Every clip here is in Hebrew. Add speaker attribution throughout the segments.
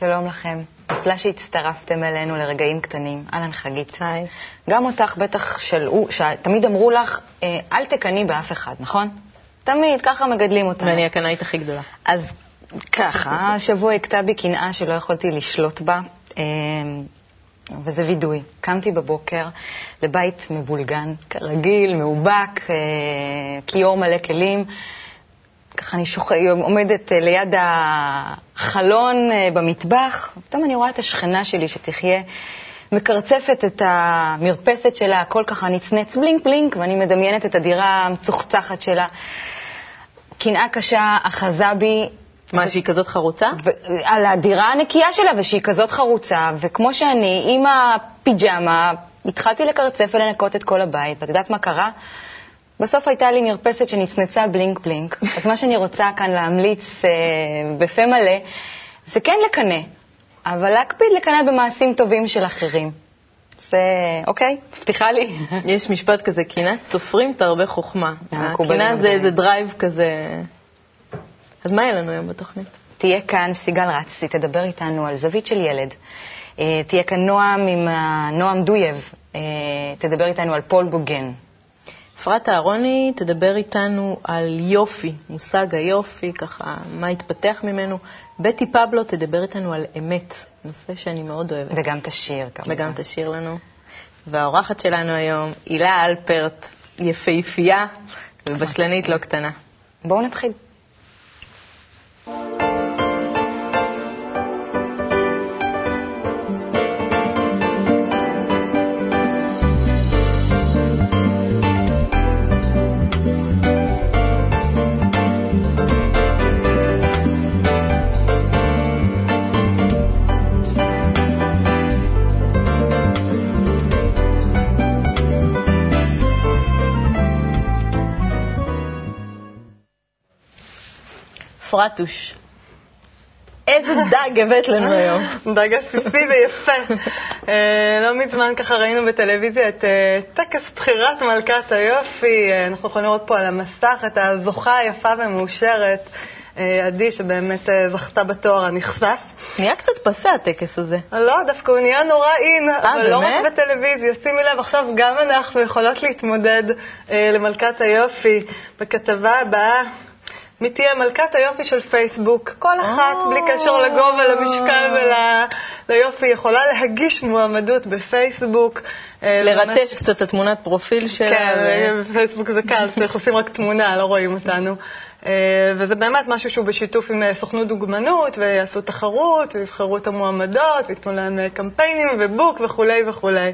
Speaker 1: שלום לכם. נפלא שהצטרפתם אלינו לרגעים קטנים. אהלן חגית.
Speaker 2: היי.
Speaker 1: גם אותך בטח שלאו, תמיד אמרו לך, אה, אל תקני באף אחד, נכון? תמיד, ככה מגדלים אותנו.
Speaker 2: ואני הקנאית הכי גדולה.
Speaker 1: אז ככה, השבוע הכתה בי קנאה שלא יכולתי לשלוט בה, אה, וזה וידוי. קמתי בבוקר לבית מבולגן, כרגיל, מאובק, אה, כיור מלא כלים. ככה אני שוח... עומדת אה, ליד החלון אה, במטבח, ופתאום אני רואה את השכנה שלי שתחיה, מקרצפת את המרפסת שלה, הכל ככה נצנץ בלינק בלינק, ואני מדמיינת את הדירה המצוחצחת שלה. קנאה קשה אחזה בי.
Speaker 2: מה, שהיא כזאת חרוצה?
Speaker 1: על הדירה הנקייה שלה, ושהיא כזאת חרוצה, וכמו שאני, עם הפיג'מה, התחלתי לקרצף ולנקות את כל הבית, ואת יודעת מה קרה? בסוף הייתה לי מרפסת שנצנצה bling bling, אז מה שאני רוצה כאן להמליץ אה, בפה מלא, זה כן לקנא, אבל להקפיד לקנא במעשים טובים של אחרים. זה, אוקיי, מבטיחה לי.
Speaker 2: יש משפט כזה, קנאת סופרים תרבה חוכמה. קנאה זה איזה drive כזה. אז מה יהיה לנו היום בתוכנית?
Speaker 1: תהיה כאן סיגל רצי, תדבר איתנו על זווית של ילד. אה, תהיה כאן נועם עם נועם דויב, אה, תדבר איתנו על פול גוגן.
Speaker 2: אפרת אהרוני תדבר איתנו על יופי, מושג היופי, ככה, מה התפתח ממנו. בטי פבלו תדבר איתנו על אמת, נושא שאני מאוד אוהבת.
Speaker 1: וגם תשיר, כמובן.
Speaker 2: וגם תשיר לנו. והאורחת שלנו היום, הילה אלפרט, יפהפייה ובשלנית לא קטנה.
Speaker 1: בואו נתחיל.
Speaker 2: פרטוש. איזה דג הבאת לנו היום.
Speaker 3: דג עסיסי ויפה. אה, לא מזמן ככה ראינו בטלוויזיה את אה, טקס בחירת מלכת היופי. אה, אנחנו יכולים לראות פה על המסך את הזוכה היפה ומאושרת, עדי, שבאמת זכתה בתואר הנכסף.
Speaker 2: נהיה קצת פסה הטקס הזה.
Speaker 3: לא, דווקא הוא נהיה נורא אין, אבל לא רק בטלוויזיה. שימי לב, עכשיו גם אנחנו יכולות להתמודד למלכת היופי. בכתבה הבאה מי תהיה מלכת היופי של פייסבוק. כל אחת, בלי קשר לגובה, למשקל וליופי, יכולה להגיש מועמדות בפייסבוק.
Speaker 2: אה, לרטש קצת את התמונת פרופיל שלה.
Speaker 3: כן, בפייסבוק זה קל, צריך עושים רק תמונה, לא רואים אותנו. אה, וזה באמת משהו שהוא בשיתוף עם אה, סוכנות דוגמנות, ויעשו תחרות, ויבחרו את המועמדות, וייתנו להם קמפיינים ובוק וכולי וכולי.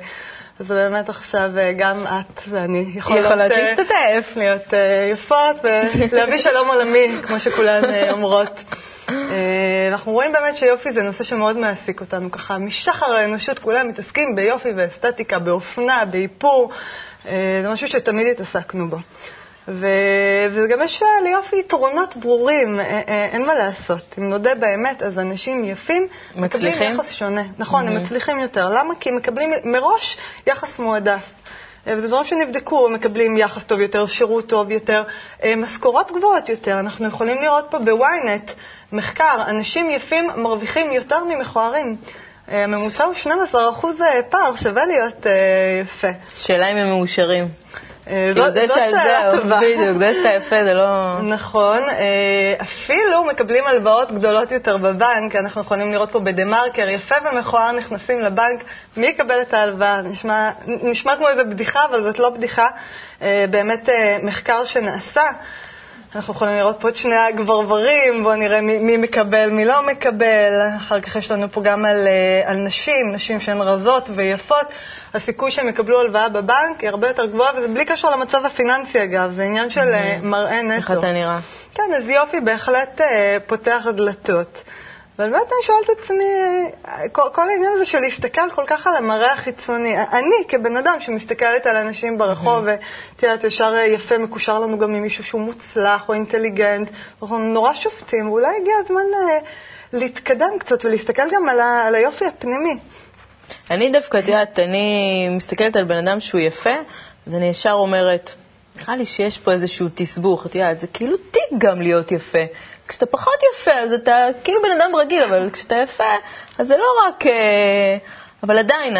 Speaker 3: אז באמת עכשיו אה, גם את ואני יכולות,
Speaker 2: יכולות אה, להשתתף.
Speaker 3: להיות אה, יפות ולהביא שלום עולמי, כמו שכולן אומרות. אנחנו רואים באמת שיופי זה נושא שמאוד מעסיק אותנו, ככה משחר האנושות כולם מתעסקים ביופי ואסתטיקה, באופנה, באיפור, זה משהו שתמיד התעסקנו בו. וגם יש ליופי יתרונות ברורים, אין מה לעשות. אם נודה באמת, אז אנשים יפים
Speaker 2: מצליחים?
Speaker 3: מקבלים יחס שונה. נכון, mm-hmm. הם מצליחים יותר. למה? כי הם מקבלים מראש יחס מועדף. וזה דברים שנבדקו, מקבלים יחס טוב יותר, שירות טוב יותר, משכורות גבוהות יותר. אנחנו יכולים לראות פה בוויינט מחקר, אנשים יפים מרוויחים יותר ממכוערים. הממוצע הוא 12% פער, שווה להיות יפה.
Speaker 2: שאלה אם הם מאושרים.
Speaker 3: אה, זאת שאלה טובה.
Speaker 2: בדיוק, זה שאתה יפה זה לא...
Speaker 3: נכון. אה, אפילו מקבלים הלוואות גדולות יותר בבנק, אנחנו יכולים לראות פה בדה-מרקר, יפה ומכוער נכנסים לבנק, מי יקבל את ההלוואה? נשמע, נשמע כמו איזו בדיחה, אבל זאת לא בדיחה. אה, באמת מחקר שנעשה. אנחנו יכולים לראות פה את שני הגברברים, בואו נראה מי, מי מקבל, מי לא מקבל. אחר כך יש לנו פה גם על, על נשים, נשים שהן רזות ויפות. הסיכוי שהם יקבלו הלוואה בבנק היא הרבה יותר גבוהה, וזה בלי קשר למצב הפיננסי אגב, זה עניין של mm-hmm. מראה נטו.
Speaker 2: איך אתה נראה?
Speaker 3: כן, אז יופי בהחלט אה, פותח דלתות. אבל באמת אני שואלת את עצמי, כל, כל העניין הזה של להסתכל כל כך על המראה החיצוני, אני כבן אדם שמסתכלת על אנשים ברחוב, mm-hmm. ואת יודעת, ישר אה, יפה מקושר לנו גם ממישהו שהוא מוצלח או אינטליגנט, אנחנו נורא שופטים, ואולי הגיע הזמן להתקדם קצת ולהסתכל גם על, ה, על היופי הפנימי.
Speaker 2: אני דווקא, את יודעת, אני מסתכלת על בן אדם שהוא יפה, אז אני ישר אומרת, נראה לי שיש פה איזשהו תסבוך, את יודעת, זה כאילו טיק גם להיות יפה. כשאתה פחות יפה, אז אתה כאילו בן אדם רגיל, אבל כשאתה יפה, אז זה לא רק... אה, אבל עדיין,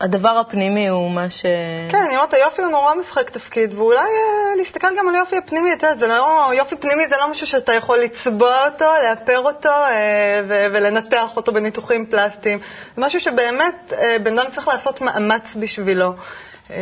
Speaker 2: הדבר הפנימי הוא מה ש...
Speaker 3: כן, אני אומרת, היופי הוא נורא משחק תפקיד, ואולי אה, להסתכל גם על יופי הפנימי, את יודעת, זה לא, יופי פנימי זה לא משהו שאתה יכול לצבוע אותו, לאפר אותו אה, ו- ולנתח אותו בניתוחים פלסטיים. זה משהו שבאמת בן אדם צריך לעשות מאמץ בשבילו. אה,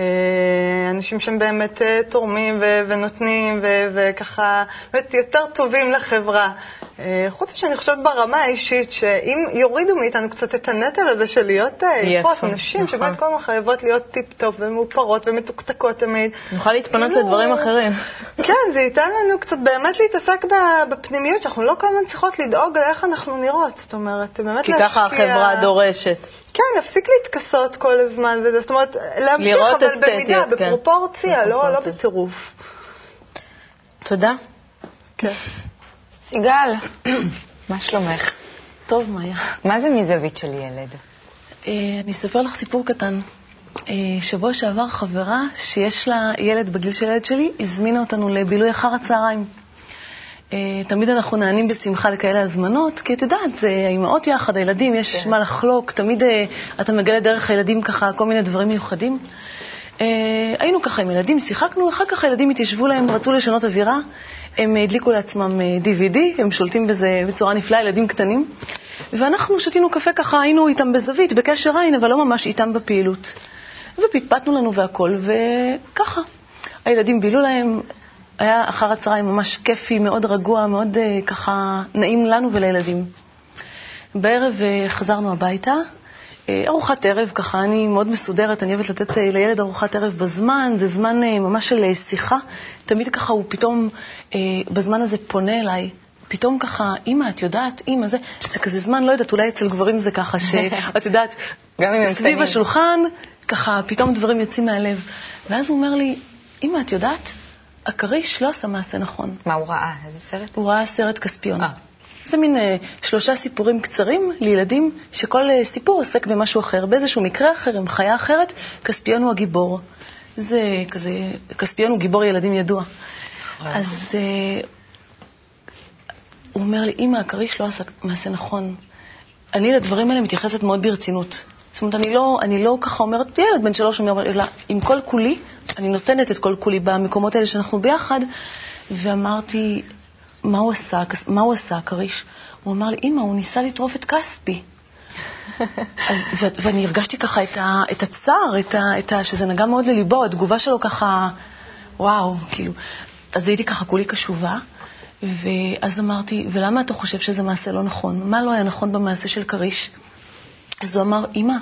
Speaker 3: אנשים שהם באמת אה, תורמים ו- ונותנים ו- וככה, באמת יותר טובים לחברה. אה, חוץ שאני חושבת ברמה האישית, שאם יורידו מאיתנו קצת את הנטל הזה של להיות יפות, נשים
Speaker 2: נכון.
Speaker 3: שבאמת כל הזמן חייבות להיות טיפ-טופ ומאופרות ומתוקתקות תמיד.
Speaker 2: נוכל להתפנות
Speaker 3: כאילו-
Speaker 2: לדברים אחרים.
Speaker 3: כן, זה ייתן לנו קצת באמת להתעסק בפנימיות, שאנחנו לא כל הזמן צריכות לדאוג לאיך אנחנו נראות. זאת אומרת, באמת
Speaker 2: כי
Speaker 3: להשקיע...
Speaker 2: ככה החברה דורשת.
Speaker 3: כן, להפסיק להתכסות כל הזמן, וזה, זאת אומרת, להמשיך,
Speaker 2: לראות
Speaker 3: אבל
Speaker 2: אסתטיות,
Speaker 3: במידה,
Speaker 2: כן.
Speaker 3: בפרופורציה, לא, לא. בטירוף.
Speaker 2: תודה.
Speaker 3: כן.
Speaker 1: סיגל, מה שלומך?
Speaker 4: טוב, מאיה.
Speaker 1: מה זה מזווית של ילד?
Speaker 4: אה, אני אספר לך סיפור קטן. אה, שבוע שעבר חברה שיש לה ילד בגיל של ילד שלי, הזמינה אותנו לבילוי אחר הצהריים. אה, תמיד אנחנו נענים בשמחה לכאלה הזמנות, כי את יודעת, זה האימהות יחד, הילדים, יש
Speaker 1: כן.
Speaker 4: מה לחלוק, תמיד אה, אתה מגלה דרך הילדים ככה כל מיני דברים מיוחדים. אה, היינו ככה עם ילדים, שיחקנו, אחר כך הילדים התיישבו להם, רצו לשנות אווירה, הם הדליקו לעצמם DVD, הם שולטים בזה בצורה נפלאה, ילדים קטנים, ואנחנו שתינו קפה ככה, היינו איתם בזווית, בקשר עין, אבל לא ממש איתם בפעילות. ופטפטנו לנו והכל, וככה. הילדים בילו להם, היה אחר הצהריים ממש כיפי, מאוד רגוע, מאוד אה, ככה נעים לנו ולילדים. בערב אה, חזרנו הביתה, אה, ארוחת ערב, ככה אני מאוד מסודרת, אני אוהבת לתת אה, לילד ארוחת ערב בזמן, זה זמן אה, ממש של אה, שיחה. תמיד ככה הוא פתאום אה, בזמן הזה פונה אליי. פתאום ככה, אימא, את יודעת, אימא, זה, זה כזה זמן, לא יודעת, אולי אצל גברים זה ככה, שאת יודעת, סביב. השולחן, ככה פתאום דברים יוצאים מהלב. ואז הוא אומר לי, אימא, את יודעת, הכריש לא עשה מעשה נכון.
Speaker 1: מה הוא ראה? איזה סרט?
Speaker 4: הוא ראה סרט כספיון.
Speaker 1: אה.
Speaker 4: זה מין אה, שלושה סיפורים קצרים לילדים, שכל אה, סיפור עוסק במשהו אחר. באיזשהו מקרה אחר, עם חיה אחרת, כספיון הוא הגיבור. זה כזה, כספיון הוא גיבור ילדים ידוע. אז אה, הוא אומר לי, אמא, הכריש לא עשה מעשה נכון. אני לדברים האלה מתייחסת מאוד ברצינות. זאת אומרת, אני לא, אני לא ככה אומרת, ילד בן שלוש אומר, אלא עם כל כולי, אני נותנת את כל כולי במקומות האלה שאנחנו ביחד, ואמרתי, מה הוא עשה, מה הוא עשה, הכריש? הוא אמר לי, אמא, הוא ניסה לטרוף את כספי. אז, ו- ואני הרגשתי ככה את, ה, את הצער, את ה, את ה, שזה נגע מאוד לליבו, התגובה שלו ככה, וואו, כאילו. אז הייתי ככה כולי קשובה, ואז אמרתי, ולמה אתה חושב שזה מעשה לא נכון? מה לא היה נכון במעשה של כריש? אז הוא אמר, אמא,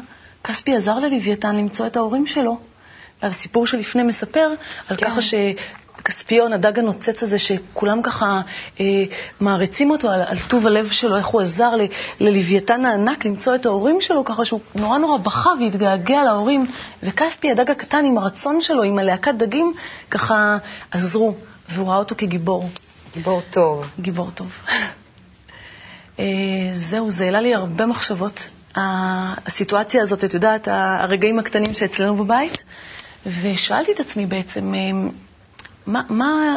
Speaker 4: כספי עזר ללוויתן למצוא את ההורים שלו. והסיפור שלפני מספר על
Speaker 1: כן.
Speaker 4: ככה שכספיון, הדג הנוצץ הזה, שכולם ככה אה, מעריצים אותו על, על טוב הלב שלו, איך הוא עזר ל- ללוויתן הענק למצוא את ההורים שלו, ככה שהוא נורא נורא בכה והתגעגע להורים. וכספי, הדג הקטן, עם הרצון שלו, עם הלהקת דגים, ככה עזרו, והוא ראה אותו כגיבור.
Speaker 1: גיבור טוב.
Speaker 4: גיבור טוב. אה, זהו, זה העלה לי הרבה מחשבות. הסיטואציה הזאת, את יודעת, הרגעים הקטנים שאצלנו בבית, ושאלתי את עצמי בעצם, אה, מה, מה,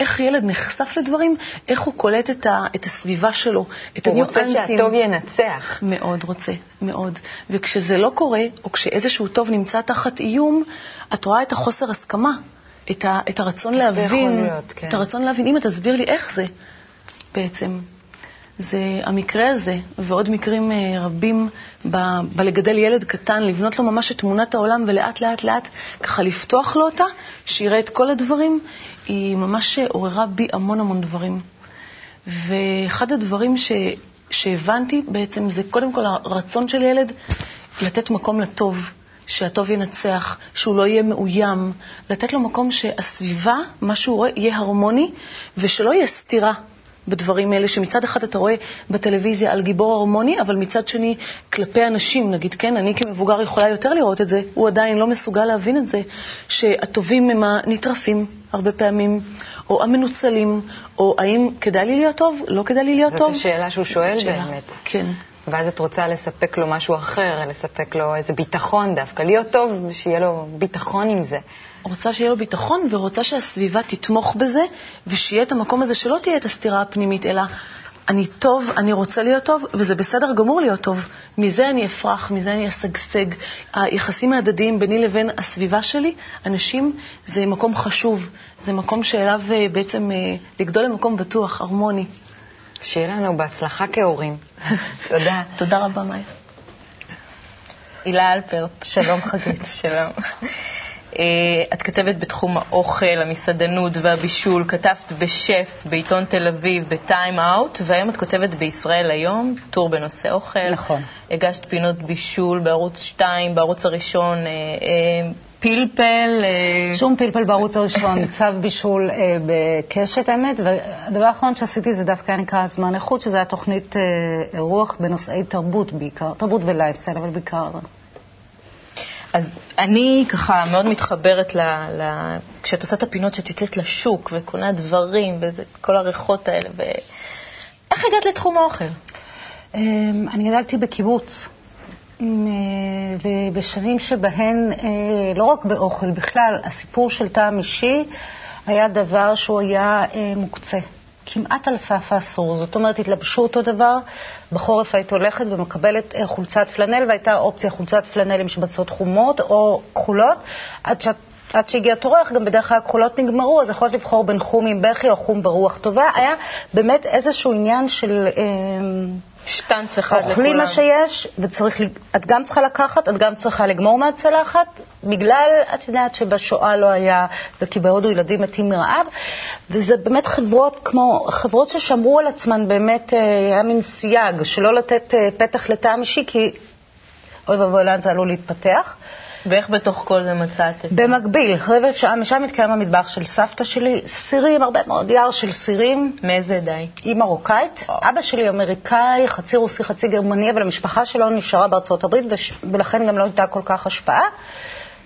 Speaker 4: איך ילד נחשף לדברים, איך הוא קולט את, ה, את הסביבה שלו, את
Speaker 1: הוא רוצה
Speaker 4: הניואנסים.
Speaker 1: שהטוב ינצח.
Speaker 4: מאוד רוצה, מאוד. וכשזה לא קורה, או כשאיזשהו טוב נמצא תחת איום, את רואה את החוסר הסכמה, את, ה, את הרצון להבין,
Speaker 1: להיות, כן.
Speaker 4: את הרצון להבין, אמא, תסביר לי איך זה בעצם. זה המקרה הזה, ועוד מקרים אה, רבים ב- בלגדל ילד קטן, לבנות לו ממש את תמונת העולם ולאט לאט לאט ככה לפתוח לו אותה, שיראה את כל הדברים, היא ממש עוררה בי המון המון דברים. ואחד הדברים ש, שהבנתי בעצם זה קודם כל הרצון של ילד לתת מקום לטוב, שהטוב ינצח, שהוא לא יהיה מאוים, לתת לו מקום שהסביבה, מה שהוא רואה, יהיה הרמוני, ושלא יהיה סתירה בדברים האלה, שמצד אחד אתה רואה בטלוויזיה על גיבור הרמוני, אבל מצד שני כלפי אנשים, נגיד, כן, אני כמבוגר יכולה יותר לראות את זה, הוא עדיין לא מסוגל להבין את זה, שהטובים הם הנטרפים הרבה פעמים, או המנוצלים, או האם כדאי לי להיות טוב, לא כדאי לי להיות
Speaker 1: זאת
Speaker 4: טוב.
Speaker 1: השאלה שהוא שואל
Speaker 4: שאלה.
Speaker 1: באמת.
Speaker 4: כן.
Speaker 1: ואז את רוצה לספק לו משהו אחר, לספק לו איזה ביטחון דווקא, להיות טוב, שיהיה לו ביטחון עם זה.
Speaker 4: רוצה שיהיה לו ביטחון ורוצה שהסביבה תתמוך בזה, ושיהיה את המקום הזה שלא תהיה את הסתירה הפנימית, אלא אני טוב, אני רוצה להיות טוב, וזה בסדר גמור להיות טוב. מזה אני אפרח, מזה אני אשגשג. היחסים ההדדיים ביני לבין הסביבה שלי, אנשים, זה מקום חשוב. זה מקום שאליו אה, בעצם אה, לגדול למקום בטוח, הרמוני.
Speaker 1: שיהיה לנו בהצלחה כהורים.
Speaker 2: תודה.
Speaker 4: תודה רבה, מאיה.
Speaker 2: הילה אלפרט, שלום חגית.
Speaker 3: שלום.
Speaker 2: אה, את כתבת בתחום האוכל, המסעדנות והבישול, כתבת בשף בעיתון תל אביב, בטיים אאוט, והיום את כותבת בישראל היום, טור בנושא אוכל.
Speaker 5: נכון.
Speaker 2: הגשת פינות בישול בערוץ 2, בערוץ הראשון, אה, אה, פלפל.
Speaker 5: שום פלפל בערוץ הראשון, צו בישול בקשת, האמת. והדבר האחרון שעשיתי זה דווקא היה נקרא זמן איכות, שזה היה תוכנית אירוח בנושאי תרבות בעיקר, תרבות ולייפסטייל, אבל בעיקר
Speaker 2: אז אני ככה מאוד מתחברת ל... ל... כשאת עושה את הפינות שאת יוצאת לשוק וקונה דברים וכל הריחות האלה, ו... איך הגעת לתחום האוכל?
Speaker 5: אני גדלתי בקיבוץ, ובשנים שבהן, אה, לא רק באוכל, בכלל, הסיפור של טעם אישי היה דבר שהוא היה אה, מוקצה. כמעט על סף האסור. זאת אומרת, התלבשו אותו דבר, בחורף היית הולכת ומקבלת אה, חולצת פלנל, והייתה אופציה חולצת פלנל עם שבצות חומות או כחולות, עד שאת... עד שהגיע תורך, גם בדרך כלל הכחולות נגמרו, אז יכולת לבחור בין חום עם בכי או חום ברוח טובה. היה באמת איזשהו עניין של... אה,
Speaker 2: שטנץ אחד לכולם.
Speaker 5: אוכלים מה שיש, ואת גם צריכה לקחת, את גם צריכה לגמור מהצלחת, בגלל, את יודעת שבשואה לא היה, וכי בהודו ילדים מתים מרעב, וזה באמת חברות כמו, חברות ששמרו על עצמן, באמת אה, היה מין סייג, שלא לתת אה, פתח לטעם אישי, כי אוי ואבוי לאן זה עלול להתפתח.
Speaker 2: ואיך בתוך כל זה מצאת את
Speaker 5: במקביל, רבע שעה, משם מתקיים המטבח של סבתא שלי, סירים, הרבה מאוד יער של סירים.
Speaker 2: מאיזה עדה היא?
Speaker 5: היא מרוקאית. אבא שלי אמריקאי, חצי רוסי, חצי גרמני, אבל המשפחה שלו נשארה בארצות הברית, ולכן גם לא הייתה כל כך השפעה.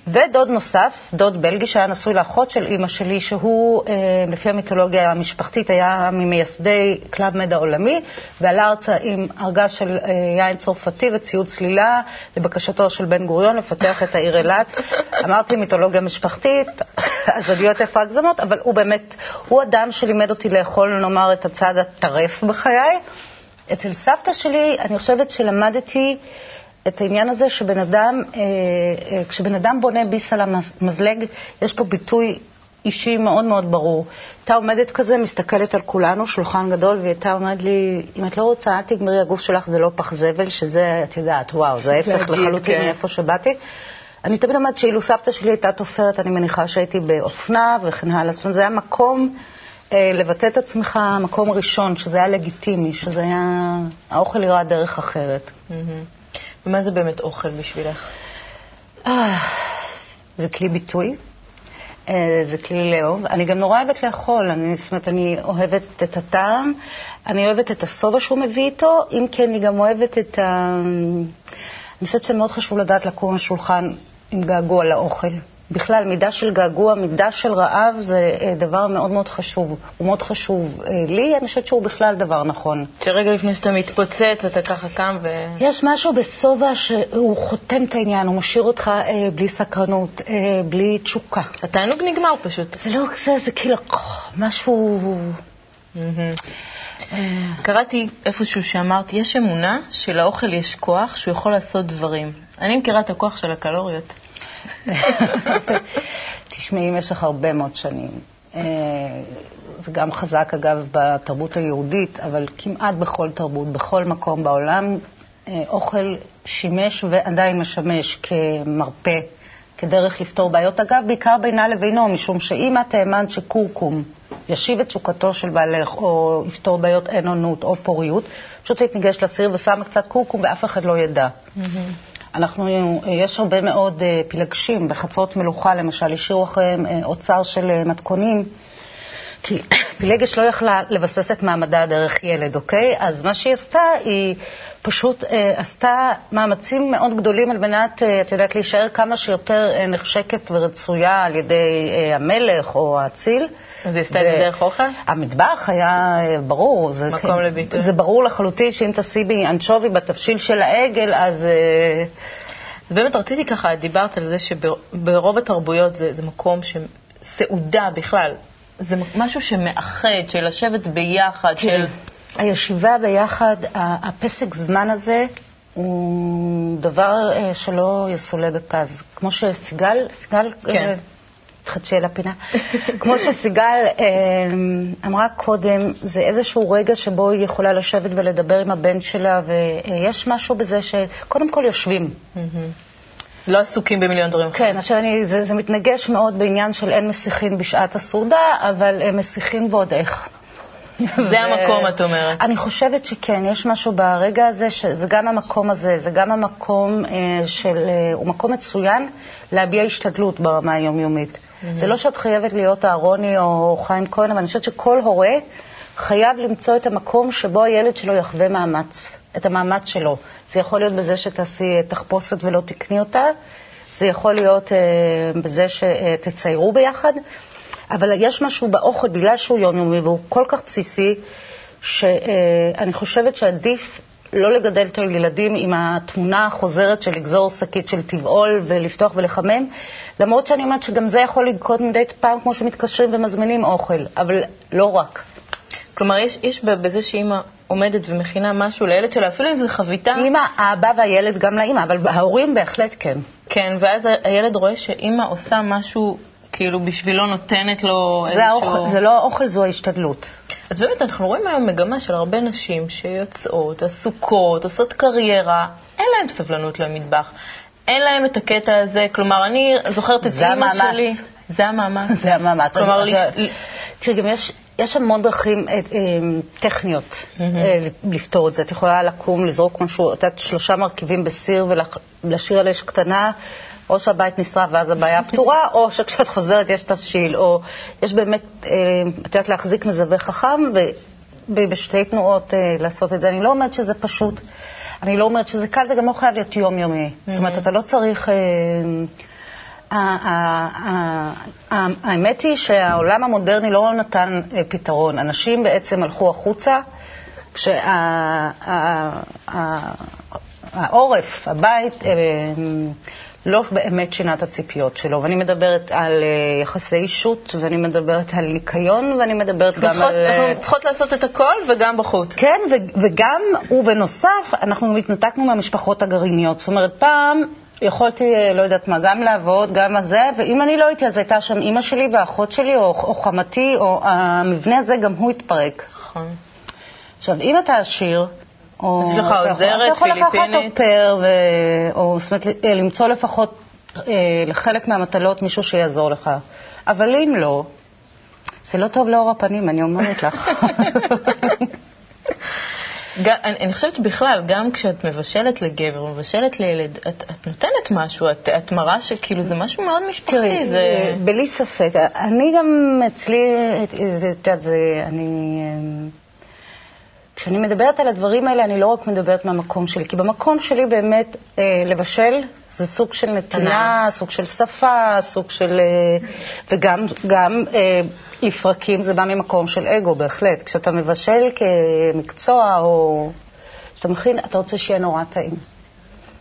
Speaker 5: ודוד נוסף, דוד בלגי, שהיה נשוי לאחות של אימא שלי, שהוא, אה, לפי המיתולוגיה המשפחתית, היה ממייסדי Club Med העולמי, ועלה ארצה עם ארגז של אה, יין צרפתי וציוד צלילה לבקשתו של בן גוריון לפתח את העיר אילת. אמרתי מיתולוגיה משפחתית, אז עוד להיות איפה הגזמות, אבל הוא באמת, הוא אדם שלימד אותי לאכול, נאמר, את הצד הטרף בחיי. אצל סבתא שלי, אני חושבת שלמדתי... את העניין הזה שבן אדם, אה, אה, כשבן אדם בונה ביס על המזלג, יש פה ביטוי אישי מאוד מאוד ברור. הייתה עומדת כזה, מסתכלת על כולנו, שולחן גדול, והיא הייתה אומרת לי, אם את לא רוצה, אל תגמרי, הגוף שלך זה לא פח זבל, שזה, את יודעת, וואו, זה ההפך לחלוטין כן. מאיפה שבאתי. אני תמיד אומרת שאילו סבתא שלי הייתה תופרת, אני מניחה שהייתי באופנה וכן הלאה. זאת אומרת, זה היה מקום אה, לבטא את עצמך, מקום ראשון, שזה היה לגיטימי, שזה היה... האוכל נראה דרך אחרת. Mm-hmm.
Speaker 2: ומה זה באמת אוכל בשבילך?
Speaker 5: אה, זה כלי ביטוי, אה, זה כלי לאהוב. אני גם נורא אוהבת לאכול, אני, זאת אומרת, אני אוהבת את הטעם, אני אוהבת את השובע שהוא מביא איתו, אם כי אני גם אוהבת את ה... אני חושבת שמאוד חשוב לדעת לקום על שולחן עם געגוע לאוכל. בכלל, מידה של געגוע, מידה של רעב, זה אה, דבר מאוד מאוד חשוב. הוא מאוד חשוב אה, לי, אני חושבת שהוא בכלל דבר נכון.
Speaker 2: שרגע לפני שאתה מתפוצץ, אתה ככה קם ו...
Speaker 5: יש משהו בשובע שהוא חותם את העניין, הוא משאיר אותך אה, בלי סקרנות, אה, בלי תשוקה.
Speaker 2: התענוג נגמר פשוט.
Speaker 5: זה לא רק זה, זה כאילו משהו...
Speaker 2: קראתי איפשהו שאמרת, יש אמונה שלאוכל יש כוח, שהוא יכול לעשות דברים. אני מכירה את הכוח של הקלוריות.
Speaker 5: תשמעי, במשך הרבה מאוד שנים. אה, זה גם חזק, אגב, בתרבות היהודית, אבל כמעט בכל תרבות, בכל מקום בעולם, אה, אוכל שימש ועדיין משמש כמרפא, כדרך לפתור בעיות. אגב, בעיקר בינה לבינו, משום שאם את האמנת שקורקום ישיב את תשוקתו של בעלך, או יפתור בעיות אין עונות או פוריות, פשוט היית ניגשת לסיר ושמה קצת קורקום ואף אחד לא ידע. Mm-hmm. אנחנו, יש הרבה מאוד אה, פילגשים, בחצרות מלוכה למשל, השאירו אחריהם אה, אוצר של אה, מתכונים, כי פילגש לא יכלה לבסס את מעמדה דרך ילד, אוקיי? אז מה שהיא עשתה, היא פשוט אה, עשתה מאמצים מאוד גדולים על מנת, אה, את יודעת, להישאר כמה שיותר אה, נחשקת ורצויה על ידי אה, המלך או האציל.
Speaker 2: אז היא עשתה את זה דרך אוכל?
Speaker 5: המטבח היה אה, ברור. זה,
Speaker 2: מקום לביטוי.
Speaker 5: זה ברור לחלוטין שאם תשימי אנשובי בתבשיל של העגל, אז... אה,
Speaker 2: אז באמת רציתי ככה, דיברת על זה שברוב התרבויות זה, זה מקום שסעודה בכלל, זה משהו שמאחד, של לשבת ביחד,
Speaker 5: כן.
Speaker 2: של...
Speaker 5: הישיבה ביחד, הפסק זמן הזה, הוא דבר אה, שלא יסולא בפז. כמו שסיגל, סיגל,
Speaker 2: כן.
Speaker 5: אה, תחדשי אל הפינה, כמו שסיגל אה, אמרה קודם, זה איזשהו רגע שבו היא יכולה לשבת ולדבר עם הבן שלה, ויש משהו בזה שקודם כל יושבים.
Speaker 2: לא עסוקים במיליון דברים.
Speaker 5: כן, עכשיו אני, זה, זה מתנגש מאוד בעניין של אין מסיחין בשעת הסעודה, אבל הם מסיחין ועוד איך.
Speaker 2: זה המקום, את אומרת.
Speaker 5: אני חושבת שכן, יש משהו ברגע הזה, שזה גם המקום הזה, זה גם המקום אה, של, אה, הוא מקום מצוין להביע השתדלות ברמה היומיומית. זה לא שאת חייבת להיות אהרוני או חיים כהן, אבל אני חושבת שכל הורה חייב למצוא את המקום שבו הילד שלו יחווה מאמץ, את המאמץ שלו. זה יכול להיות בזה שתעשי תחפושת ולא תקני אותה, זה יכול להיות אה, בזה שתציירו ביחד, אבל יש משהו באוכל, בגלל שהוא יומיומי והוא כל כך בסיסי, שאני חושבת שעדיף לא לגדל את הילדים עם התמונה החוזרת של לגזור שקית של טבעול ולפתוח ולחמם, למרות שאני אומרת שגם זה יכול לקרות מדי פעם כמו שמתקשרים ומזמינים אוכל, אבל לא רק.
Speaker 2: כלומר, יש, יש בזה שאימא עומדת ומכינה משהו לילד שלה, אפילו אם זו חביתה,
Speaker 5: אימא, האבא והילד גם לאימא, אבל ההורים בהחלט כן.
Speaker 2: כן, ואז הילד רואה שאימא עושה משהו, כאילו בשבילו נותנת לו
Speaker 5: זה,
Speaker 2: איזשהו...
Speaker 5: האוכל, זה לא האוכל, זו ההשתדלות.
Speaker 2: אז באמת אנחנו רואים היום מגמה של הרבה נשים שיוצאות, עסוקות, עושות קריירה, אין להן סבלנות למטבח. אין להן את הקטע הזה, כלומר, אני זוכרת את
Speaker 5: זה
Speaker 2: אימא. שלי. זה המאמץ.
Speaker 5: זה המאמץ.
Speaker 2: כלומר,
Speaker 5: תראי, גם יש, יש המון דרכים אה, אה, טכניות אה, לפתור את זה. את יכולה לקום, לזרוק משהו, את יודעת, שלושה מרכיבים בסיר ולהשאיר על אש קטנה, או שהבית נשרף ואז הבעיה פתורה, או שכשאת חוזרת יש תבשיל, או יש באמת, אה, את יודעת, להחזיק מזווה חכם ובשתי תנועות אה, לעשות את זה. אני לא אומרת שזה פשוט. אני לא אומרת שזה קל, זה גם לא חייב להיות יומיומי. זאת אומרת, אתה לא צריך... אה, האמת היא שהעולם המודרני לא נתן אה, פתרון. אנשים בעצם הלכו החוצה, כשהעורף, הבית, אה, לא באמת שינה את הציפיות שלו. ואני מדברת על אה, יחסי אישות, ואני מדברת על ניקיון, ואני מדברת גם
Speaker 2: צריכות-
Speaker 5: על... אה,
Speaker 2: אנחנו צריכות לעשות את הכל וגם בחוץ.
Speaker 5: כן, ו- וגם, ובנוסף, אנחנו התנתקנו מהמשפחות הגרעיניות. זאת אומרת, פעם יכולתי, אה, לא יודעת מה, גם לעבוד, גם הזה, ואם אני לא הייתי, אז הייתה שם אימא שלי ואחות שלי, או, או חמתי, או המבנה הזה, גם הוא התפרק.
Speaker 2: נכון.
Speaker 5: עכשיו, אם אתה עשיר, או...
Speaker 2: יש לך עוזרת
Speaker 5: אתה יכול לקחת
Speaker 2: פיליפינית.
Speaker 5: אופר, ו... או זאת אומרת, ל- למצוא לפחות אה, לחלק מהמטלות מישהו שיעזור לך. אבל אם לא, זה לא טוב לאור הפנים, אני אומרת לך.
Speaker 2: אני, אני חושבת שבכלל, גם כשאת מבשלת לגבר, מבשלת לילד, את, את נותנת משהו, את, את מראה שכאילו זה משהו מאוד משפחתי.
Speaker 5: תראי,
Speaker 2: זה...
Speaker 5: אה, בלי ספק. אני גם אצלי, את יודעת, זה, אני... כשאני מדברת על הדברים האלה, אני לא רק מדברת מהמקום שלי, כי במקום שלי באמת אה, לבשל זה סוג של נתינה, סוג של שפה, סוג של... אה, וגם גם אה, לפרקים זה בא ממקום של אגו, בהחלט. כשאתה מבשל כמקצוע, או כשאתה מכין, אתה רוצה שיהיה נורא טעים.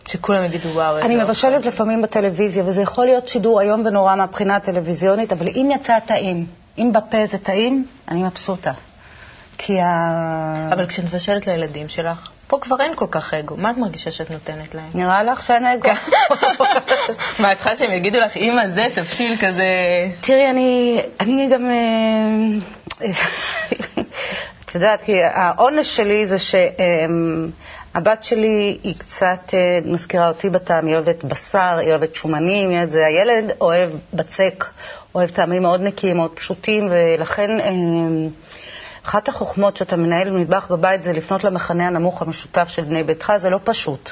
Speaker 2: שכולם יגידו וואו. איזה
Speaker 5: אני
Speaker 2: אוכל."
Speaker 5: מבשלת לפעמים בטלוויזיה, וזה יכול להיות שידור איום ונורא מהבחינה הטלוויזיונית, אבל אם יצא טעים, אם בפה זה טעים, אני מבסוטה. כי ה...
Speaker 2: אבל כשאת מבשלת לילדים שלך, פה כבר אין כל כך אגו. מה את מרגישה שאת נותנת להם?
Speaker 5: נראה לך שאין אגו?
Speaker 2: מה, את צריכה שהם יגידו לך, אימא, זה תבשיל כזה...
Speaker 5: תראי, אני, אני גם... אה, את יודעת, כי העונש שלי זה שהבת שלי היא קצת אה, מזכירה אותי בטעם, היא אוהבת בשר, היא אוהבת שומנים, היא אוהבת זה. הילד אוהב בצק, אוהב טעמים מאוד נקיים, מאוד פשוטים, ולכן אה, אחת החוכמות שאתה מנהל מטבח בבית זה לפנות למכנה הנמוך המשותף של בני ביתך, זה לא פשוט.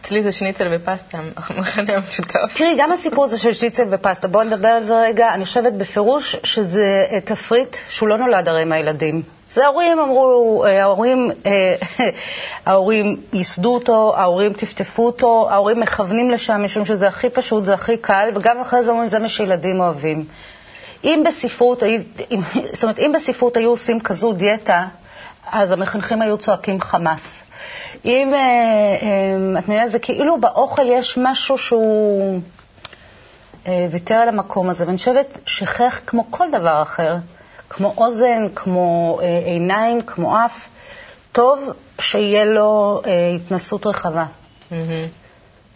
Speaker 2: אצלי זה שניצל ופסטה, המחנה המשותף.
Speaker 5: תראי, גם הסיפור הזה של שניצל ופסטה, בואו נדבר על זה רגע. אני חושבת בפירוש שזה אה, תפריט שהוא לא נולד הרי מהילדים. זה ההורים אמרו, אה, ההורים, אה, ההורים ייסדו אותו, ההורים טפטפו אותו, ההורים מכוונים לשם משום שזה הכי פשוט, זה הכי קל, וגם אחרי זה אומרים, זה מה שילדים אוהבים. אם בספרות, אם, זאת אומרת, אם בספרות היו עושים כזו דיאטה, אז המחנכים היו צועקים חמאס. אם, אה, אה, את מבינה, זה כאילו באוכל יש משהו שהוא אה, ויתר על המקום הזה, ואני חושבת שכך כמו כל דבר אחר, כמו אוזן, כמו עיניים, כמו אף, טוב שיהיה לו התנסות רחבה. אני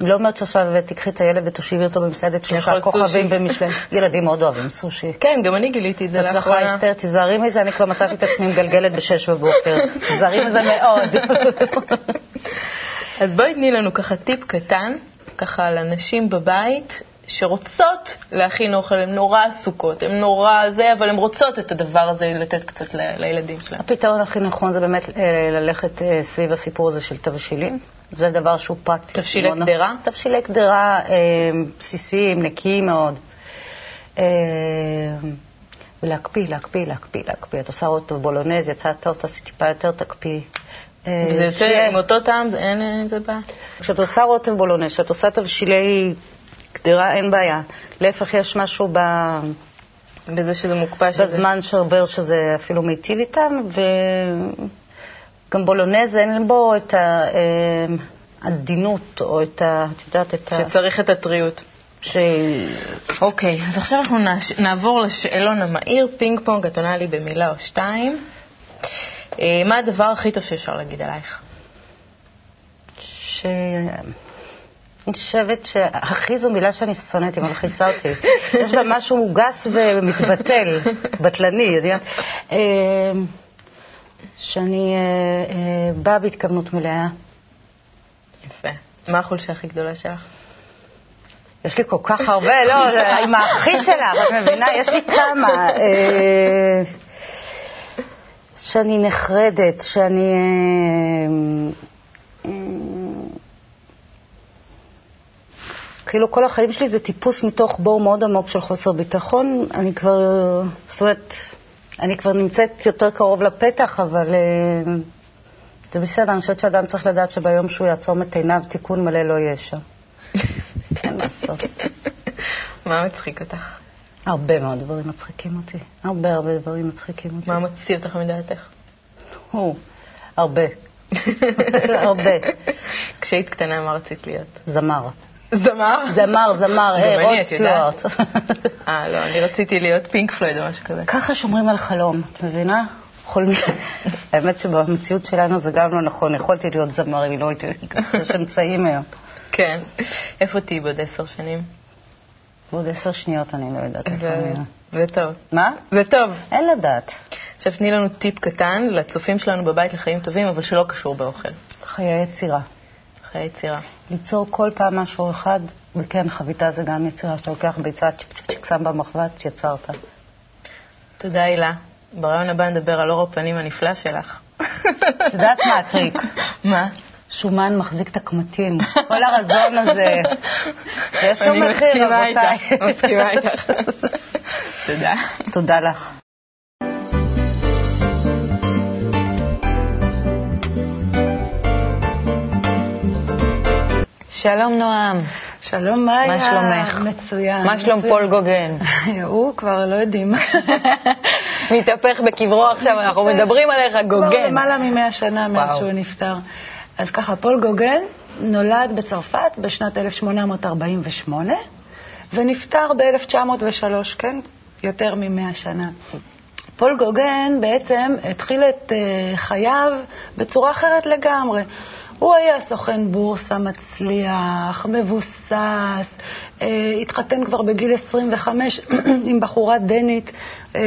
Speaker 5: לא אומרת שעכשיו תיקחי את הילד ותושיבי אותו במסעדת שלושה כוכבים. במשלם. ילדים מאוד אוהבים סושי.
Speaker 2: כן, גם אני גיליתי את זה לאחרונה.
Speaker 5: אסתר, תיזהרי מזה, אני כבר מצאתי את עצמי מגלגלת בשש בבוקר. תיזהרי מזה מאוד.
Speaker 2: אז בואי תני לנו ככה טיפ קטן, ככה לנשים בבית שרוצות להכין אוכל, הן נורא עסוקות, הן נורא זה, אבל הן רוצות את הדבר הזה לתת קצת ל- לילדים שלהן.
Speaker 5: הפתרון הכי נכון זה באמת אה, ללכת אה, סביב הסיפור הזה של תבשילים. זה דבר שהוא פרקטי.
Speaker 2: תבשילי
Speaker 5: מאוד-
Speaker 2: קדרה?
Speaker 5: תבשילי קדרה אה, בסיסיים, נקיים מאוד. ולהקפיא, להקפיא, להקפיא, להקפיא. את עושה אותו בולונז, יצא טוב, תעשי טיפה יותר, תקפיא.
Speaker 2: וזה יוצא עם אותו טעם, זה- אין אין זה בעיה.
Speaker 5: כשאת עושה רוטב בולונז, כשאת עושה תבשילי קדרה, אין בעיה. להפך, יש משהו ב...
Speaker 2: בזה שזה מוקפא. שזה-
Speaker 5: בזמן שעובר שזה אפילו מיטיב איתם, וגם בולונז אין בו את העדינות, או את ה... את יודעת, את ה...
Speaker 2: שצריך את הטריות.
Speaker 5: ש...
Speaker 2: אוקיי, אז עכשיו אנחנו נעש- נעבור לשאלון המהיר, פינג פונג, את עונה לי במילה או שתיים. אה, מה הדבר הכי טוב שאפשר להגיד עלייך?
Speaker 5: ש... אני חושבת שהכי זו מילה שאני שונאת, היא מלחיצה אותי. יש בה משהו גס ומתבטל, בטלני, יודעת? אה, שאני אה, אה, באה בהתכוונות מלאה.
Speaker 2: יפה. מה החולשה הכי גדולה שלך?
Speaker 5: יש לי כל כך הרבה, לא, עם האחי שלך, את מבינה? יש לי כמה. שאני נחרדת, שאני... אה, אה, כאילו כל החיים שלי זה טיפוס מתוך בור מאוד עמוק של חוסר ביטחון. אני כבר, זאת אומרת, אני כבר נמצאת יותר קרוב לפתח, אבל אה, זה בסדר, אני חושבת שאדם צריך לדעת שביום שהוא יעצום את עיניו, תיקון מלא לא יהיה שם. אין לעשות.
Speaker 2: מה מצחיק אותך?
Speaker 5: הרבה מאוד דברים מצחיקים אותי. הרבה הרבה דברים מצחיקים אותי.
Speaker 2: מה מוציא אותך מדעתך?
Speaker 5: הרבה. הרבה.
Speaker 2: כשהיית קטנה, מה רצית להיות?
Speaker 5: זמר.
Speaker 2: זמר?
Speaker 5: זמר, זמר, אה,
Speaker 2: אני,
Speaker 5: רוד. סטיוארט.
Speaker 2: אה, לא, אני רציתי להיות פינק פלויד או משהו כזה.
Speaker 5: ככה שומרים על חלום, את מבינה? חולמים. האמת שבמציאות שלנו זה גם לא נכון. יכולתי להיות זמר, אם לא הייתי... יש אמצעים היום.
Speaker 2: כן. איפה תהיי בעוד עשר שנים?
Speaker 5: בעוד עשר שניות אני לא יודעת איפה אני...
Speaker 2: זה טוב.
Speaker 5: מה?
Speaker 2: זה טוב.
Speaker 5: אין לדעת.
Speaker 2: עכשיו תני לנו טיפ קטן לצופים שלנו בבית לחיים טובים, אבל שלא קשור באוכל.
Speaker 5: חיי יצירה.
Speaker 2: חיי יצירה.
Speaker 5: ליצור כל פעם משהו אחד, וכן, חביתה זה גם יצירה, שאתה לוקח ביצה, צ'יק צ'יק צ'יק, שם במחבת, יצרת.
Speaker 2: תודה, הילה. ברעיון הבא נדבר על אור הפנים הנפלא שלך.
Speaker 5: את יודעת מה הטריק?
Speaker 2: מה?
Speaker 5: שומן מחזיק את הקמטים. כל הרזון הזה. יש לו
Speaker 2: אני
Speaker 5: מחיר,
Speaker 2: מסכימה
Speaker 5: רבותיי.
Speaker 2: איתך, מסכימה איתך. תודה.
Speaker 5: תודה לך.
Speaker 1: שלום נועם,
Speaker 6: שלום, מאיה.
Speaker 1: מה שלומך?
Speaker 6: מצוין.
Speaker 1: מה שלום. פול גוגן?
Speaker 6: הוא כבר לא יודעים.
Speaker 1: מתהפך בקברו עכשיו, אנחנו מדברים עליך,
Speaker 6: כבר
Speaker 1: גוגן.
Speaker 6: למעלה מ-100 שנה מאז. שהוא נפטר. אז ככה, פול גוגן נולד בצרפת בשנת 1848 ונפטר ב-1903, כן? יותר מ-100 שנה. פול גוגן בעצם התחיל את אה, חייו בצורה אחרת לגמרי. הוא היה סוכן בורסה מצליח, מבוסס, אה, התחתן כבר בגיל 25 עם בחורה דנית, אה,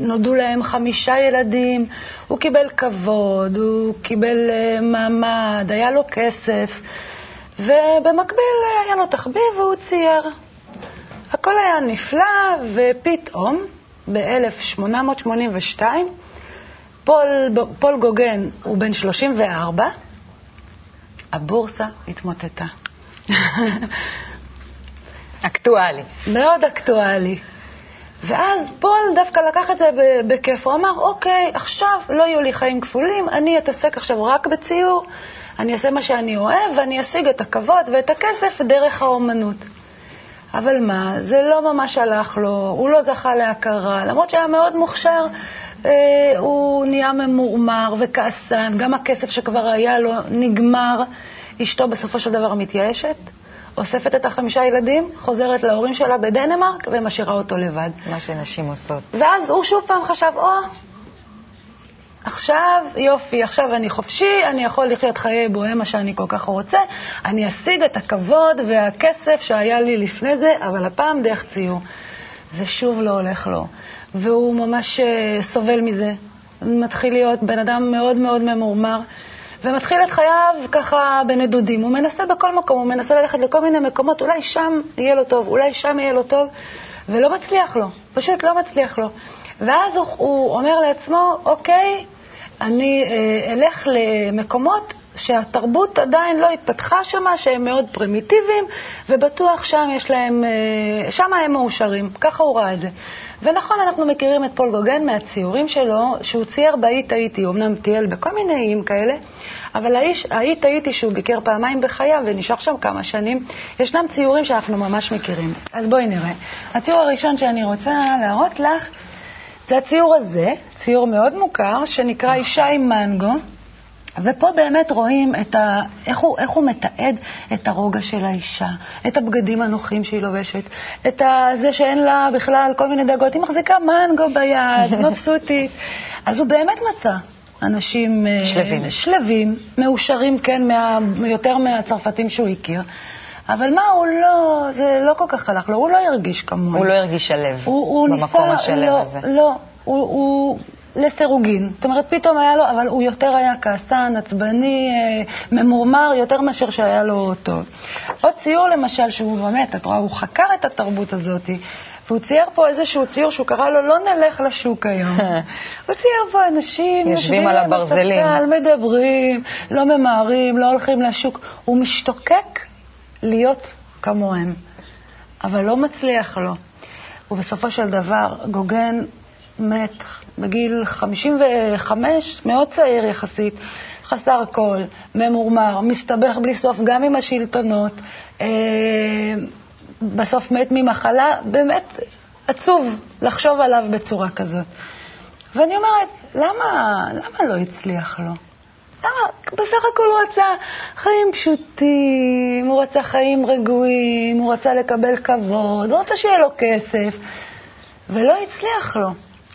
Speaker 6: נולדו להם חמישה ילדים, הוא קיבל כבוד, הוא קיבל אה, מעמד, היה לו כסף, ובמקביל היה לו תחביב והוא צייר. הכל היה נפלא, ופתאום, ב-1882, פול, פול גוגן הוא בן 34, הבורסה התמוטטה.
Speaker 1: אקטואלי.
Speaker 6: מאוד אקטואלי. ואז פול דווקא לקח את זה בכיף, הוא אמר, אוקיי, עכשיו לא יהיו לי חיים כפולים, אני אתעסק עכשיו רק בציור, אני אעשה מה שאני אוהב, ואני אשיג את הכבוד ואת הכסף דרך האומנות. אבל מה, זה לא ממש הלך לו, הוא לא זכה להכרה, למרות שהיה מאוד מוכשר, הוא נהיה ממורמר וכעסן, גם הכסף שכבר היה לו נגמר. אשתו בסופו של דבר מתייאשת, אוספת את החמישה ילדים, חוזרת להורים שלה בדנמרק ומשאירה אותו לבד.
Speaker 1: מה שנשים עושות.
Speaker 6: ואז הוא שוב פעם חשב, או, עכשיו, יופי, עכשיו אני חופשי, אני יכול לחיות חיי בוהמה שאני כל כך רוצה, אני אשיג את הכבוד והכסף שהיה לי לפני זה, אבל הפעם דרך ציור. זה שוב לא הולך לו, והוא ממש אה, סובל מזה. מתחיל להיות בן אדם מאוד מאוד ממורמר, ומתחיל את חייו ככה בנדודים. הוא מנסה בכל מקום, הוא מנסה ללכת לכל מיני מקומות, אולי שם יהיה לו טוב, אולי שם יהיה לו טוב, ולא מצליח לו, פשוט לא מצליח לו. ואז הוא, הוא אומר לעצמו, אוקיי, אני אה, אלך למקומות שהתרבות עדיין לא התפתחה שם, שהם מאוד פרימיטיביים, ובטוח שם יש להם, אה, שם הם מאושרים. ככה הוא ראה את זה. ונכון, אנחנו מכירים את פול גוגן מהציורים שלו, שהוא צייר באי טעיתי, אמנם טייל בכל מיני איים כאלה, אבל האיש, האי טעיתי שהוא ביקר פעמיים בחייו ונשאר שם כמה שנים, ישנם ציורים שאנחנו ממש מכירים. אז בואי נראה. הציור הראשון שאני רוצה להראות לך זה הציור הזה, ציור מאוד מוכר, שנקרא אישה עם מנגו. ופה באמת רואים את ה... איך, הוא, איך הוא מתעד את הרוגע של האישה, את הבגדים הנוחים שהיא לובשת, את ה... זה שאין לה בכלל כל מיני דאגות. היא מחזיקה מנגו ביד, מבסוטית. אז הוא באמת מצא אנשים אה,
Speaker 1: שלווים,
Speaker 6: שלווים מאושרים, כן, מה... יותר מהצרפתים שהוא הכיר. אבל מה, הוא לא, זה לא כל כך הלך לו, הוא לא הרגיש כמוהו.
Speaker 1: הוא לא הרגיש שלו במקום השלו
Speaker 6: לא,
Speaker 1: הזה.
Speaker 6: לא, הוא, הוא לסירוגין. זאת אומרת, פתאום היה לו, אבל הוא יותר היה כעסן, עצבני, אה, ממורמר, יותר מאשר שהיה לו טוב. עוד ציור למשל, שהוא באמת, את רואה, הוא חקר את התרבות הזאת, והוא צייר פה איזשהו ציור שהוא קרא לו, לא נלך לשוק היום. הוא צייר פה אנשים
Speaker 1: יושבים על הברזלים.
Speaker 6: הספסל, מדברים, לא ממהרים, לא הולכים לשוק. הוא משתוקק להיות כמוהם, אבל לא מצליח לו. ובסופו של דבר, גוגן מת בגיל 55, מאוד צעיר יחסית, חסר קול, ממורמר, מסתבך בלי סוף גם עם השלטונות, אה, בסוף מת ממחלה, באמת עצוב לחשוב עליו בצורה כזאת. ואני אומרת, למה, למה לא הצליח לו? למה? בסך הכל הוא רצה חיים פשוטים, הוא רצה חיים רגועים, הוא רצה לקבל כבוד, הוא רצה שיהיה לו כסף, ולא הצליח לו.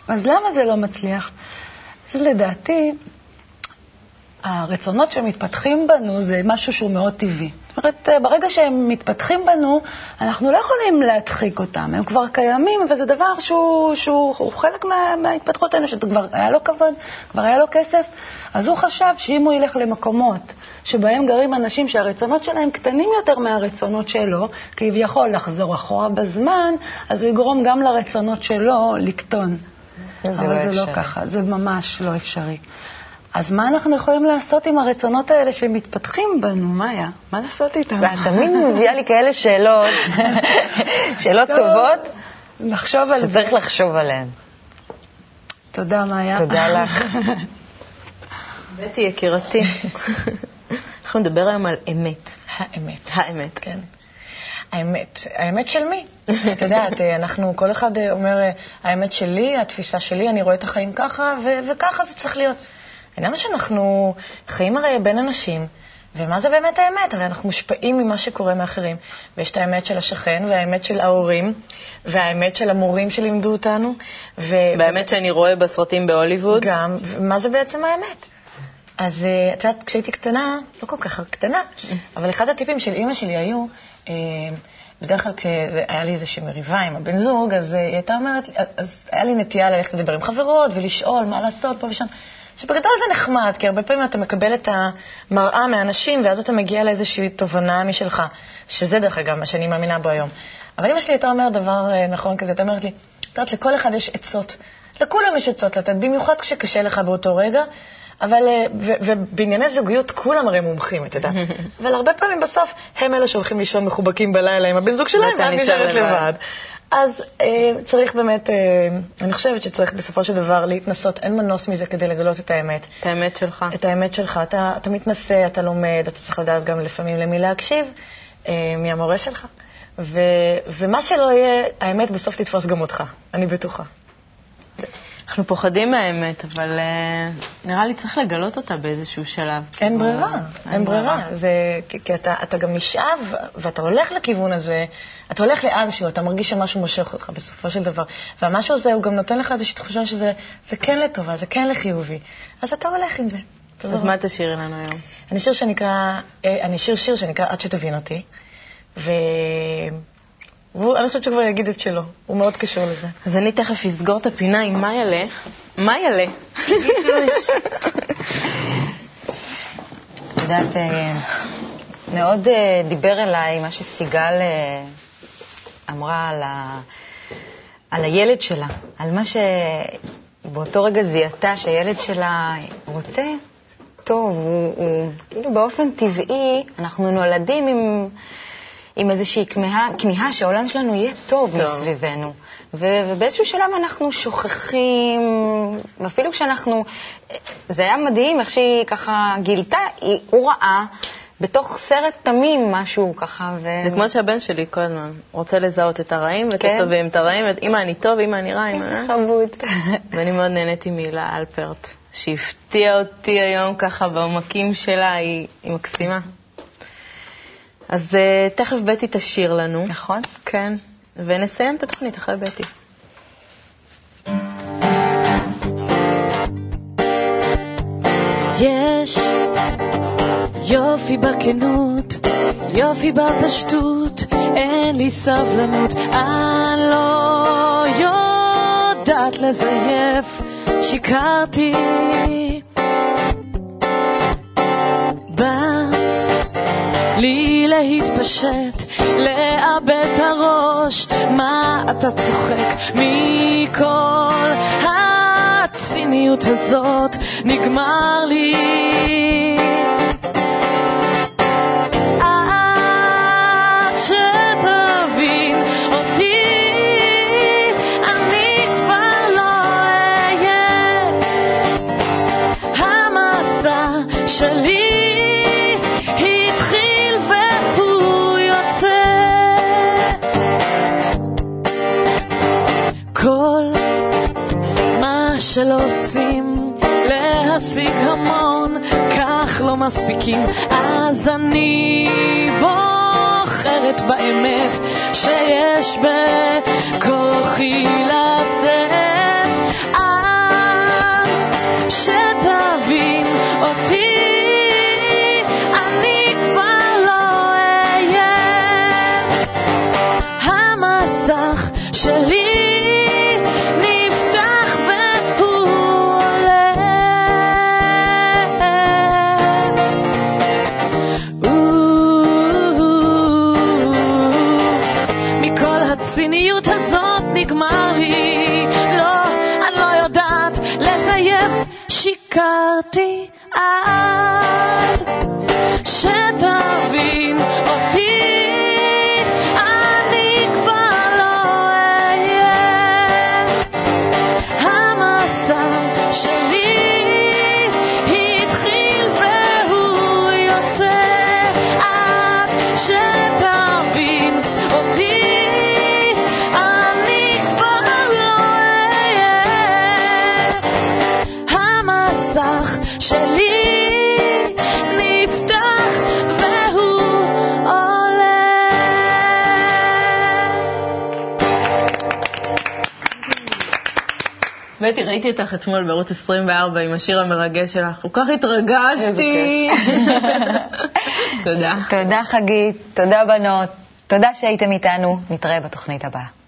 Speaker 6: אז למה זה לא מצליח? אז לדעתי, הרצונות שמתפתחים בנו זה משהו שהוא מאוד טבעי. זאת אומרת, ברגע שהם מתפתחים בנו, אנחנו לא יכולים להדחיק אותם, הם כבר קיימים, וזה דבר שהוא, שהוא הוא חלק מה, מההתפתחות האנושית. כבר היה לו כבוד, כבר היה לו כסף, אז הוא חשב שאם הוא ילך למקומות שבהם גרים אנשים שהרצונות שלהם קטנים יותר מהרצונות שלו, כביכול לחזור אחורה בזמן, אז הוא יגרום גם לרצונות שלו לקטון.
Speaker 1: זה
Speaker 6: אבל
Speaker 1: לא
Speaker 6: זה לא
Speaker 1: אפשרי.
Speaker 6: ככה, זה ממש לא אפשרי. אז מה אנחנו יכולים לעשות עם הרצונות האלה שמתפתחים בנו, מאיה? מה לעשות איתם?
Speaker 1: ואת תמיד מביאה לי כאלה שאלות, שאלות
Speaker 6: טוב.
Speaker 1: טובות,
Speaker 6: לחשוב על זה.
Speaker 1: שצריך לחשוב עליהן.
Speaker 6: תודה, מאיה.
Speaker 1: תודה לך.
Speaker 2: בטי יקירתי, אנחנו נדבר היום על אמת.
Speaker 7: האמת.
Speaker 2: האמת.
Speaker 7: כן. האמת. האמת של מי? את יודעת, אה, אנחנו, כל אחד אה, אומר, אה, האמת שלי, התפיסה שלי, אני רואה את החיים ככה, ו- וככה זה צריך להיות. הוא שאנחנו חיים הרי בין אנשים, ומה זה באמת האמת? הרי אנחנו מושפעים ממה שקורה מאחרים. ויש את האמת של השכן, והאמת של ההורים, והאמת של המורים שלימדו אותנו. ו-
Speaker 2: באמת שאני רואה בסרטים בהוליווד.
Speaker 7: גם, ומה זה בעצם האמת? אז את יודעת, כשהייתי קטנה, לא כל כך קטנה, אבל אחד הטיפים של אימא שלי היו, בדרך כלל כשהיה לי איזושהי מריבה עם הבן זוג, אז היא הייתה אומרת, אז היה לי נטייה ללכת לדבר עם חברות ולשאול מה לעשות פה ושם. שבגדול זה נחמד, כי הרבה פעמים אתה מקבל את המראה מהאנשים, ואז אתה מגיע לאיזושהי תובנה משלך, שזה דרך אגב מה שאני מאמינה בו היום. אבל אמא שלי הייתה אומרת דבר אה, נכון כזה, הייתה אומרת לי, את יודעת, לכל אחד יש עצות. לכולם יש עצות לתת, במיוחד כשקשה לך באותו רגע. אבל, אה, ו- ובענייני זוגיות כולם הרי מומחים, את יודעת. אבל הרבה פעמים בסוף הם אלה שהולכים לישון מחובקים בלילה עם הבן זוג שלהם, ואת
Speaker 2: נשאר
Speaker 7: נשארת.
Speaker 2: לבד.
Speaker 7: אז אה, צריך באמת, אה, אני חושבת שצריך בסופו של דבר להתנסות, אין מנוס מזה כדי לגלות את האמת.
Speaker 2: את האמת שלך.
Speaker 7: את האמת שלך. אתה, אתה מתנסה, אתה לומד, אתה צריך לדעת גם לפעמים למי להקשיב, אה, מי המורה שלך. ו, ומה שלא יהיה, האמת בסוף תתפוס גם אותך, אני בטוחה.
Speaker 2: אנחנו פוחדים מהאמת, אבל uh, נראה לי צריך לגלות אותה באיזשהו שלב.
Speaker 7: אין ברירה, אין ברירה. זה, כי, כי אתה, אתה גם נשאב, ואתה הולך לכיוון הזה, אתה הולך לאנשהו, אתה מרגיש שמשהו מושך אותך בסופו של דבר. והמשהו הזה, הוא גם נותן לך איזושהי תחושה שזה זה כן לטובה, זה כן לחיובי. אז אתה הולך עם זה.
Speaker 2: אז מה תשאירי לנו היום?
Speaker 7: אני שיר שנקרא, אה, אני שיר שיר שנקרא עד שתבין אותי, ו... ואני חושבת שהוא כבר יגיד את שלו, הוא מאוד קשור לזה.
Speaker 2: אז אני תכף אסגור את הפינה עם מה יעלה. מה יעלה?
Speaker 1: את יודעת, אה, מאוד אה, דיבר אליי מה שסיגל אה, אמרה על, ה, על הילד שלה, על מה שבאותו רגע זיהתה שהילד שלה רוצה טוב, הוא, הוא כאילו באופן טבעי, אנחנו נולדים עם... עם איזושהי כמיהה, כמיהה שהעולם שלנו יהיה טוב, טוב. מסביבנו. ו- ובאיזשהו שלב אנחנו שוכחים, ואפילו כשאנחנו... זה היה מדהים איך שהיא ככה גילתה, היא, הוא ראה בתוך סרט תמים משהו ככה. ו...
Speaker 2: זה כמו שהבן שלי כל הזמן רוצה לזהות את הרעים ואת כן? הטובים, את הרעים, את אמא אני טוב, אמא אני רע, אמא...
Speaker 1: איזה חבוד.
Speaker 2: ואני מאוד נהניתי מהילה אלפרט, שהפתיעה אותי היום ככה בעומקים שלה, היא, היא מקסימה. אז uh, תכף בטי תשאיר לנו.
Speaker 1: נכון.
Speaker 2: כן. ונסיים את התוכנית אחרי בטי.
Speaker 8: יש יופי בכנות, יופי בפשטות, אין לי סבלנות, אני לא יודעת לזייף, שיקרתי. לי להתפשט, לאבד את הראש, מה אתה צוחק? מכל הציניות הזאת, נגמר לי. שלא עושים להשיג המון, כך לא מספיקים, אז אני בוחרת באמת שיש בכוחי לשאת. עד שתבין אותי, לא שלי
Speaker 2: בטי, ראיתי אותך אתמול בערוץ 24 עם השיר המרגש שלך, כל כך התרגשתי. תודה.
Speaker 1: תודה חגית, תודה בנות, תודה שהייתם איתנו, נתראה בתוכנית הבאה.